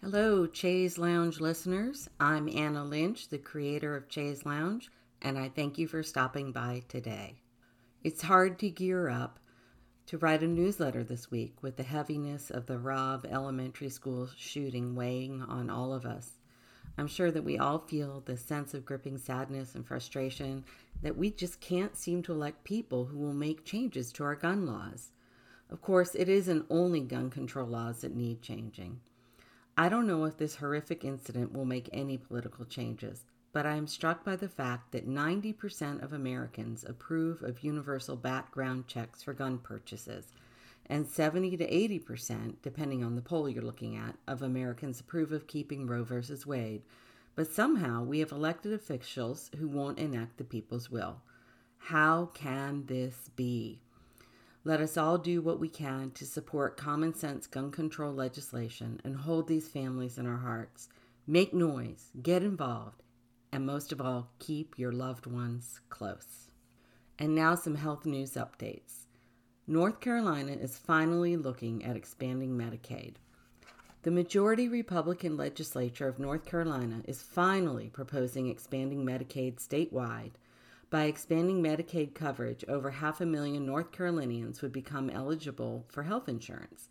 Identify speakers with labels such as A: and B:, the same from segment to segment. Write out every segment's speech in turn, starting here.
A: Hello, Chaise Lounge listeners. I'm Anna Lynch, the creator of Chaise Lounge, and I thank you for stopping by today. It's hard to gear up to write a newsletter this week with the heaviness of the Robb Elementary School shooting weighing on all of us. I'm sure that we all feel the sense of gripping sadness and frustration that we just can't seem to elect people who will make changes to our gun laws. Of course, it isn't only gun control laws that need changing. I don't know if this horrific incident will make any political changes, but I am struck by the fact that 90% of Americans approve of universal background checks for gun purchases, and 70 to 80%, depending on the poll you're looking at, of Americans approve of keeping Roe v. Wade. But somehow we have elected officials who won't enact the people's will. How can this be? Let us all do what we can to support common sense gun control legislation and hold these families in our hearts. Make noise, get involved, and most of all, keep your loved ones close. And now, some health news updates. North Carolina is finally looking at expanding Medicaid. The majority Republican legislature of North Carolina is finally proposing expanding Medicaid statewide by expanding Medicaid coverage, over half a million North Carolinians would become eligible for health insurance.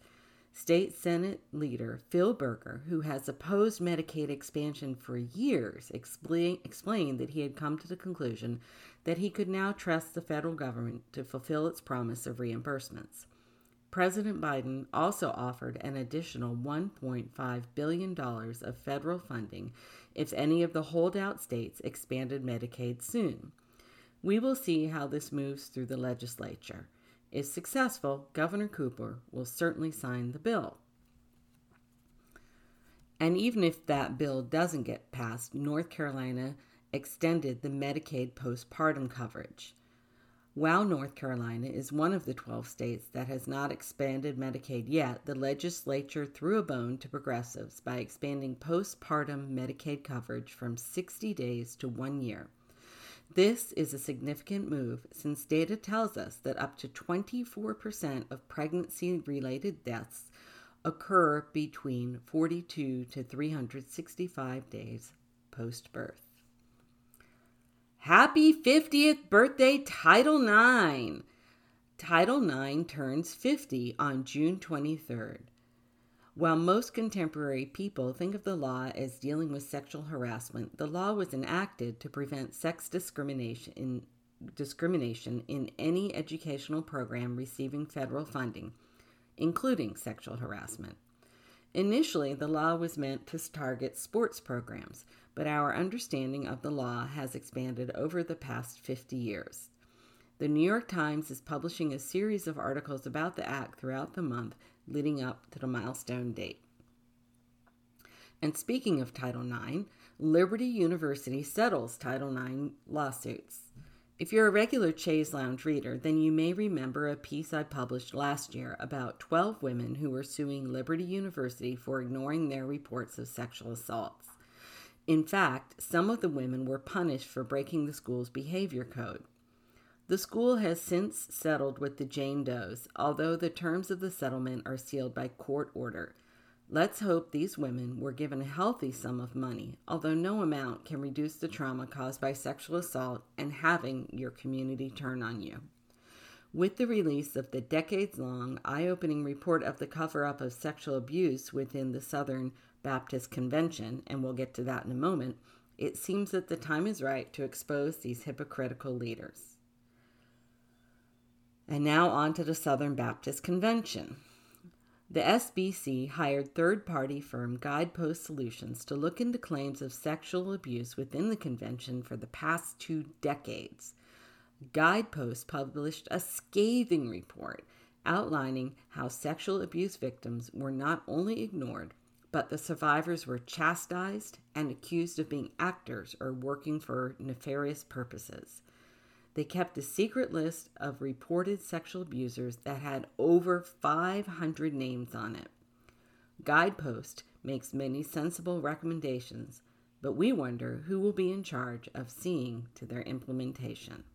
A: State Senate leader Phil Berger, who has opposed Medicaid expansion for years, explain, explained that he had come to the conclusion that he could now trust the federal government to fulfill its promise of reimbursements. President Biden also offered an additional $1.5 billion of federal funding if any of the holdout states expanded Medicaid soon. We will see how this moves through the legislature. If successful, Governor Cooper will certainly sign the bill. And even if that bill doesn't get passed, North Carolina extended the Medicaid postpartum coverage. While North Carolina is one of the 12 states that has not expanded Medicaid yet, the legislature threw a bone to progressives by expanding postpartum Medicaid coverage from 60 days to one year. This is a significant move since data tells us that up to 24% of pregnancy related deaths occur between 42 to 365 days post birth. Happy 50th birthday, Title IX! Title IX turns 50 on June 23rd. While most contemporary people think of the law as dealing with sexual harassment, the law was enacted to prevent sex discrimination in, discrimination in any educational program receiving federal funding, including sexual harassment. Initially, the law was meant to target sports programs, but our understanding of the law has expanded over the past 50 years. The New York Times is publishing a series of articles about the act throughout the month leading up to the milestone date. And speaking of Title IX, Liberty University settles Title IX lawsuits. If you're a regular Chaise Lounge reader, then you may remember a piece I published last year about 12 women who were suing Liberty University for ignoring their reports of sexual assaults. In fact, some of the women were punished for breaking the school's behavior code. The school has since settled with the Jane Does, although the terms of the settlement are sealed by court order. Let's hope these women were given a healthy sum of money, although no amount can reduce the trauma caused by sexual assault and having your community turn on you. With the release of the decades long, eye opening report of the cover up of sexual abuse within the Southern Baptist Convention, and we'll get to that in a moment, it seems that the time is right to expose these hypocritical leaders. And now on to the Southern Baptist Convention. The SBC hired third party firm Guidepost Solutions to look into claims of sexual abuse within the convention for the past two decades. Guidepost published a scathing report outlining how sexual abuse victims were not only ignored, but the survivors were chastised and accused of being actors or working for nefarious purposes. They kept a secret list of reported sexual abusers that had over 500 names on it. Guidepost makes many sensible recommendations, but we wonder who will be in charge of seeing to their implementation.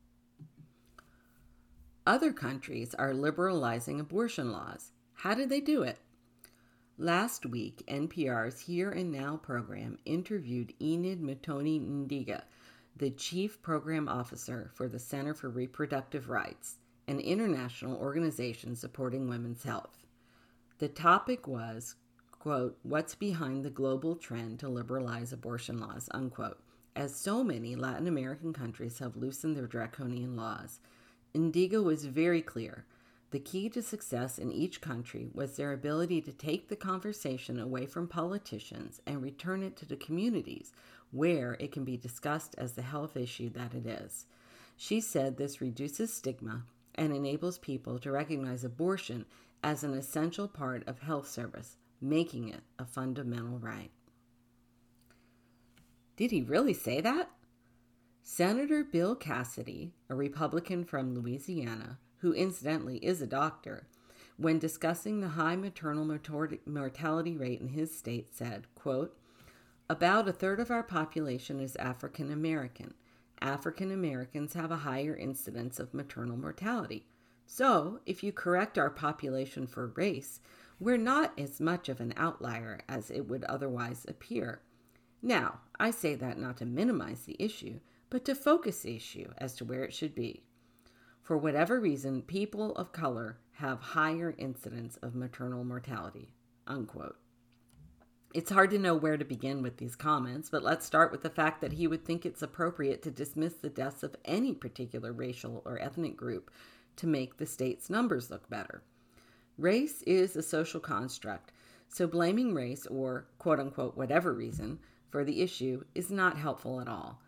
A: Other countries are liberalizing abortion laws. How did they do it? Last week, NPR's Here and Now program interviewed Enid Matoni Ndiga, the Chief Program Officer for the Center for Reproductive Rights, an international organization supporting women's health. The topic was, quote, what's behind the global trend to liberalize abortion laws, unquote, as so many Latin American countries have loosened their draconian laws. Indigo was very clear the key to success in each country was their ability to take the conversation away from politicians and return it to the communities where it can be discussed as the health issue that it is. She said this reduces stigma and enables people to recognize abortion as an essential part of health service, making it a fundamental right. Did he really say that? Senator Bill Cassidy, a Republican from Louisiana, who incidentally is a doctor, when discussing the high maternal mortality rate in his state said, quote, about a third of our population is African American. African Americans have a higher incidence of maternal mortality. So, if you correct our population for race, we're not as much of an outlier as it would otherwise appear. Now, I say that not to minimize the issue, but to focus the issue as to where it should be. For whatever reason, people of color have higher incidence of maternal mortality. Unquote. It's hard to know where to begin with these comments, but let's start with the fact that he would think it's appropriate to dismiss the deaths of any particular racial or ethnic group to make the state's numbers look better. Race is a social construct, so blaming race or quote unquote whatever reason for the issue is not helpful at all.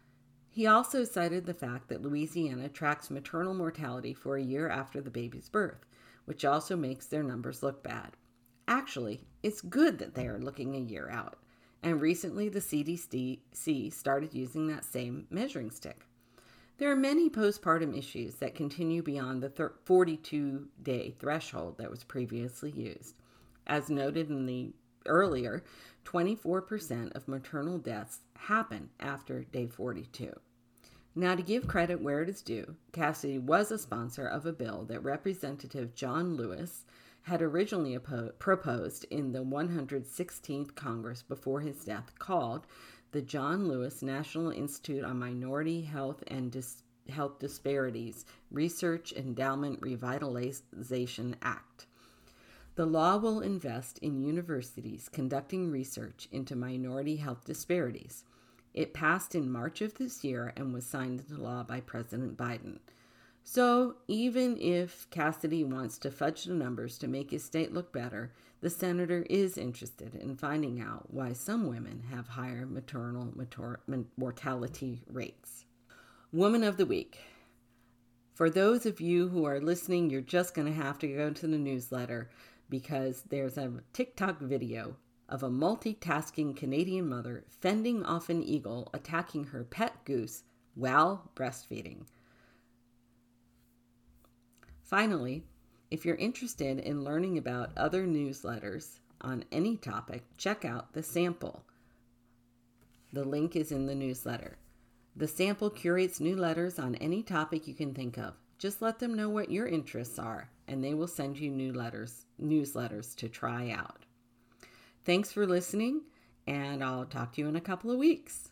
A: He also cited the fact that Louisiana tracks maternal mortality for a year after the baby's birth, which also makes their numbers look bad. Actually, it's good that they are looking a year out, and recently the CDC started using that same measuring stick. There are many postpartum issues that continue beyond the 42 day threshold that was previously used. As noted in the earlier, 24% of maternal deaths happen after day 42. Now, to give credit where it is due, Cassidy was a sponsor of a bill that Representative John Lewis had originally proposed in the 116th Congress before his death, called the John Lewis National Institute on Minority Health and Dis- Health Disparities Research Endowment Revitalization Act. The law will invest in universities conducting research into minority health disparities. It passed in March of this year and was signed into law by President Biden. So, even if Cassidy wants to fudge the numbers to make his state look better, the senator is interested in finding out why some women have higher maternal mortality rates. Woman of the Week. For those of you who are listening, you're just going to have to go to the newsletter because there's a TikTok video of a multitasking Canadian mother fending off an eagle attacking her pet goose while breastfeeding. Finally, if you're interested in learning about other newsletters on any topic, check out The Sample. The link is in the newsletter. The Sample curates new letters on any topic you can think of. Just let them know what your interests are, and they will send you new letters, newsletters to try out. Thanks for listening, and I'll talk to you in a couple of weeks.